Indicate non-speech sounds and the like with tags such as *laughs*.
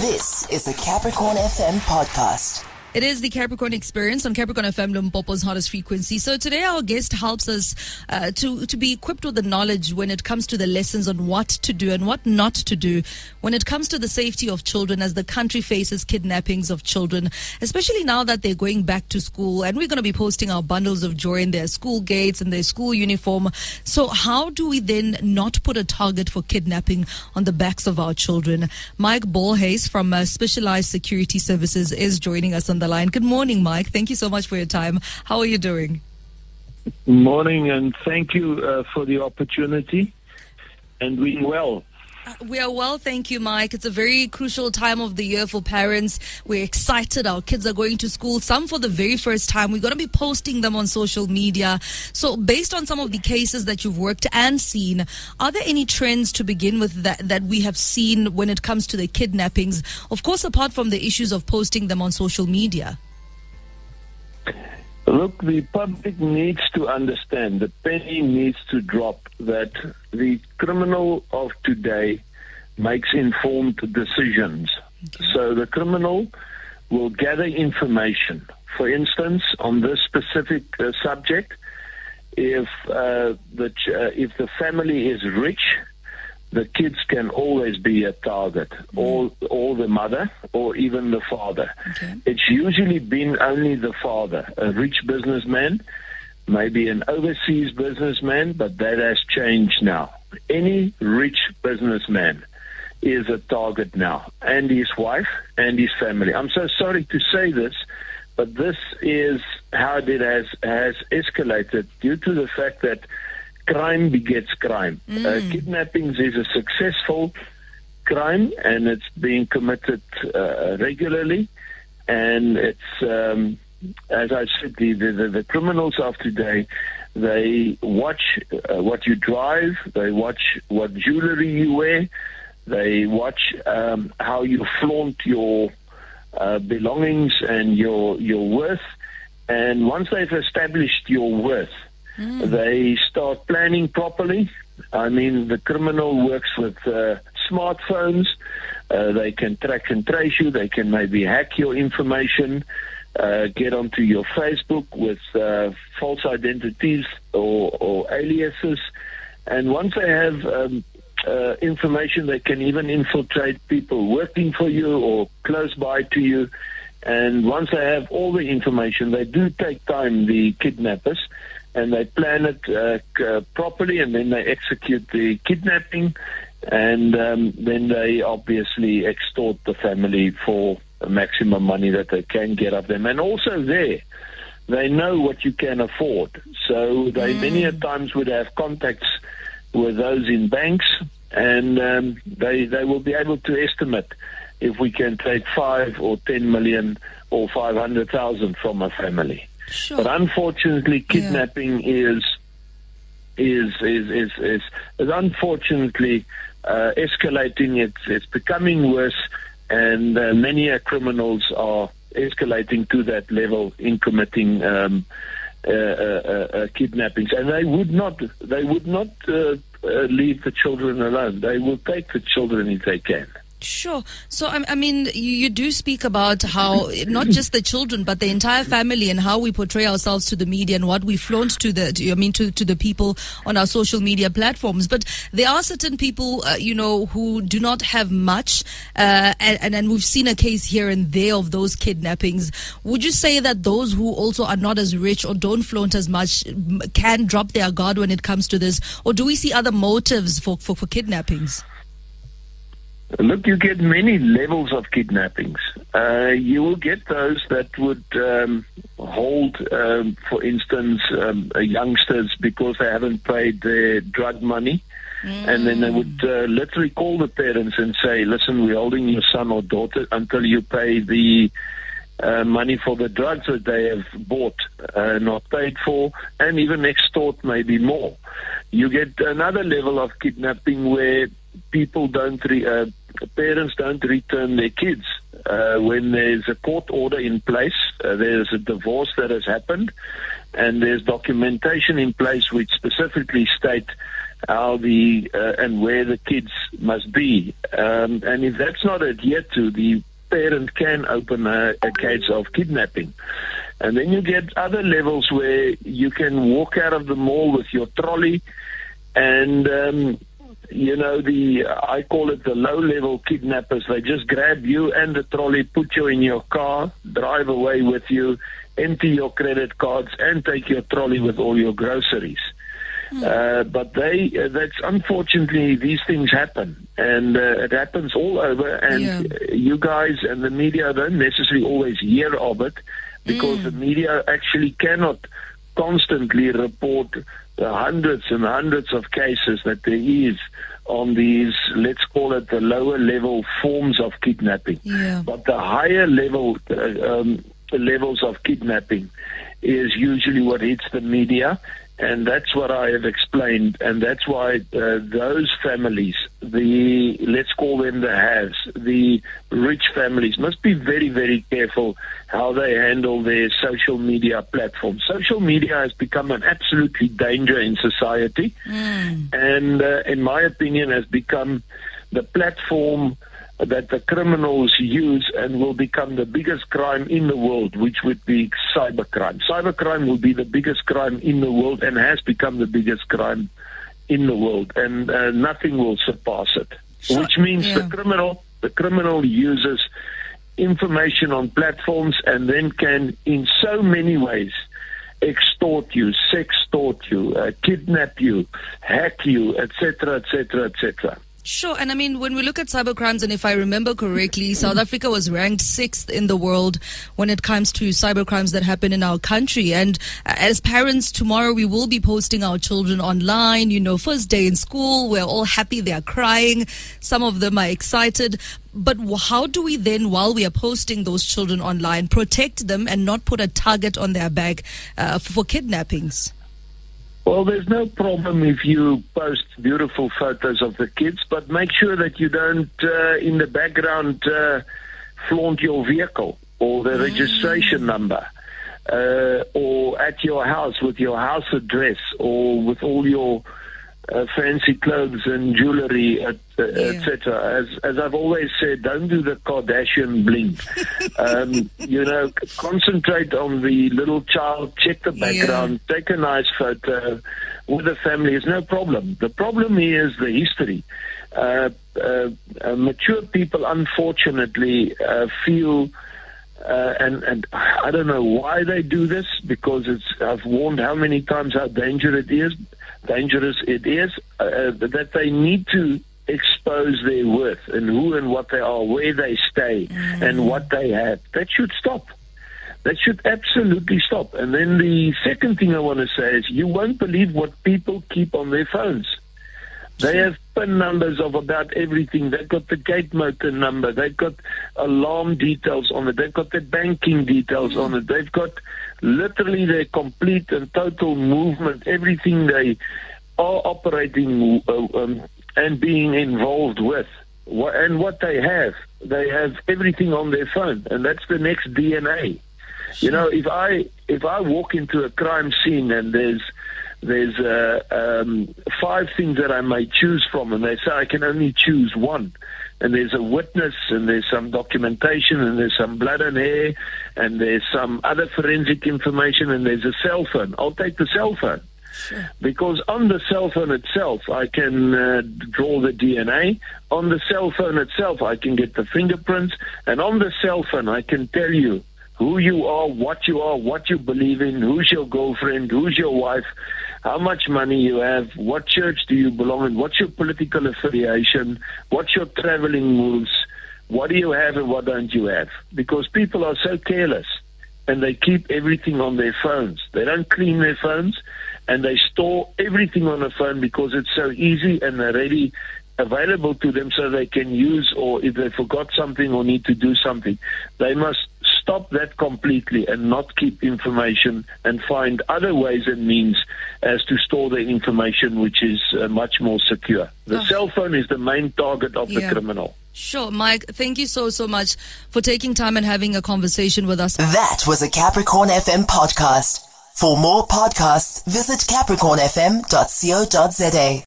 This is the Capricorn FM podcast. It is the Capricorn Experience on Capricorn FM Limpopo's hottest frequency. So today our guest helps us uh, to to be equipped with the knowledge when it comes to the lessons on what to do and what not to do when it comes to the safety of children as the country faces kidnappings of children, especially now that they're going back to school and we're going to be posting our bundles of joy in their school gates and their school uniform. So how do we then not put a target for kidnapping on the backs of our children? Mike Bolhuis from uh, Specialized Security Services is joining us on the line. Good morning, Mike. Thank you so much for your time. How are you doing? Morning, and thank you uh, for the opportunity. And we well. Uh, we are well, thank you, Mike. It's a very crucial time of the year for parents. We're excited. Our kids are going to school, some for the very first time. We're going to be posting them on social media. So, based on some of the cases that you've worked and seen, are there any trends to begin with that, that we have seen when it comes to the kidnappings? Of course, apart from the issues of posting them on social media. Look, the public needs to understand, the penny needs to drop that the criminal of today makes informed decisions. Okay. So the criminal will gather information. For instance, on this specific uh, subject, if uh, the ch- uh, if the family is rich, the kids can always be a target, mm. or or the mother, or even the father. Okay. It's usually been only the father, a rich businessman, maybe an overseas businessman, but that has changed now. Any rich businessman is a target now, and his wife and his family. I'm so sorry to say this, but this is how it has has escalated due to the fact that crime begets crime. Mm. Uh, kidnappings is a successful crime, and it's being committed uh, regularly. And it's, um, as I said, the, the, the, criminals of today, they watch uh, what you drive, they watch what jewelry you wear, they watch um, how you flaunt your uh, belongings and your your worth. And once they've established your worth, Mm. They start planning properly. I mean, the criminal works with uh, smartphones. Uh, they can track and trace you. They can maybe hack your information, uh, get onto your Facebook with uh, false identities or, or, aliases. And once they have um, uh, information, they can even infiltrate people working for you or close by to you. And once they have all the information, they do take time, the kidnappers, and they plan it uh, uh, properly, and then they execute the kidnapping, and um, then they obviously extort the family for the maximum money that they can get of them. And also there, they know what you can afford, so they mm. many a times would have contacts with those in banks, and um, they they will be able to estimate if we can take five or ten million or five hundred thousand from a family. Sure. But unfortunately, kidnapping yeah. is, is is is is is unfortunately uh, escalating. It's it's becoming worse, and uh, many criminals are escalating to that level in committing. Um, uh, uh, uh, kidnappings, and they would not they would not leave the children alone. They will take the children if they can. Sure. So, I, mean, you, you, do speak about how not just the children, but the entire family and how we portray ourselves to the media and what we flaunt to the, to, I mean, to, to the people on our social media platforms. But there are certain people, uh, you know, who do not have much, uh, and, and we've seen a case here and there of those kidnappings. Would you say that those who also are not as rich or don't flaunt as much can drop their guard when it comes to this? Or do we see other motives for, for, for kidnappings? Look, you get many levels of kidnappings. Uh, you will get those that would um, hold, um, for instance, um, youngsters because they haven't paid their drug money. Mm. And then they would uh, literally call the parents and say, listen, we're holding your son or daughter until you pay the uh, money for the drugs that they have bought, uh, not paid for, and even extort maybe more. You get another level of kidnapping where people don't re- uh, parents don't return their kids. Uh, when there's a court order in place, uh, there's a divorce that has happened, and there's documentation in place which specifically state how the uh, and where the kids must be. Um, and if that's not adhered to, the parent can open a, a case of kidnapping. And then you get other levels where you can walk out of the mall with your trolley and um, you know the I call it the low level kidnappers. They just grab you and the trolley, put you in your car, drive away with you, empty your credit cards, and take your trolley with all your groceries. Hmm. Uh, but they, uh, that's unfortunately, these things happen. And uh, it happens all over. And yeah. you guys and the media don't necessarily always hear of it because mm. the media actually cannot constantly report the hundreds and hundreds of cases that there is on these, let's call it the lower level forms of kidnapping. Yeah. But the higher level uh, um, levels of kidnapping is usually what hits the media and that's what I have explained, and that's why uh, those families, the let's call them the haves, the rich families, must be very, very careful how they handle their social media platforms. Social media has become an absolutely danger in society, mm. and uh, in my opinion, has become the platform that the criminals use and will become the biggest crime in the world, which would be cybercrime. Cybercrime will be the biggest crime in the world and has become the biggest crime in the world, and uh, nothing will surpass it. Sure. Which means yeah. the criminal, the criminal uses information on platforms and then can, in so many ways, extort you, sextort you, uh, kidnap you, hack you, etc., etc., etc. Sure. And I mean, when we look at cyber crimes, and if I remember correctly, South Africa was ranked sixth in the world when it comes to cyber crimes that happen in our country. And as parents, tomorrow we will be posting our children online. You know, first day in school, we're all happy. They are crying. Some of them are excited. But how do we then, while we are posting those children online, protect them and not put a target on their back uh, for kidnappings? Well, there's no problem if you post beautiful photos of the kids, but make sure that you don't, uh, in the background, uh, flaunt your vehicle or the mm. registration number. Uh, or at your house with your house address or with all your uh, fancy clothes and jewelry, uh, yeah. etc. As as I've always said, don't do the Kardashian bling. *laughs* um, you know, concentrate on the little child. Check the background. Yeah. Take a nice photo with the family. Is no problem. The problem is the history. Uh, uh, uh mature people, unfortunately, uh, feel. Uh, and and I don't know why they do this because it's I've warned how many times how dangerous it is, dangerous it is uh, that they need to expose their worth and who and what they are, where they stay, mm. and what they have. That should stop. That should absolutely stop. And then the second thing I want to say is you won't believe what people keep on their phones. They have PIN numbers of about everything. They've got the gate motor number. They've got alarm details on it. They've got the banking details on it. They've got literally their complete and total movement, everything they are operating uh, um, and being involved with. And what they have, they have everything on their phone, and that's the next DNA. You know, if I if I walk into a crime scene and there's there's uh, um, five things that I may choose from, and they say I can only choose one. And there's a witness, and there's some documentation, and there's some blood and hair, and there's some other forensic information, and there's a cell phone. I'll take the cell phone. Sure. Because on the cell phone itself, I can uh, draw the DNA. On the cell phone itself, I can get the fingerprints. And on the cell phone, I can tell you who you are, what you are, what you believe in, who's your girlfriend, who's your wife, how much money you have, what church do you belong in, what's your political affiliation, what's your traveling moves, what do you have and what don't you have. Because people are so careless and they keep everything on their phones. They don't clean their phones and they store everything on the phone because it's so easy and already available to them so they can use or if they forgot something or need to do something. They must stop that completely and not keep information and find other ways and means as to store the information which is uh, much more secure. The oh. cell phone is the main target of yeah. the criminal. Sure, Mike, thank you so, so much for taking time and having a conversation with us. That was a Capricorn FM podcast. For more podcasts, visit capricornfm.co.za.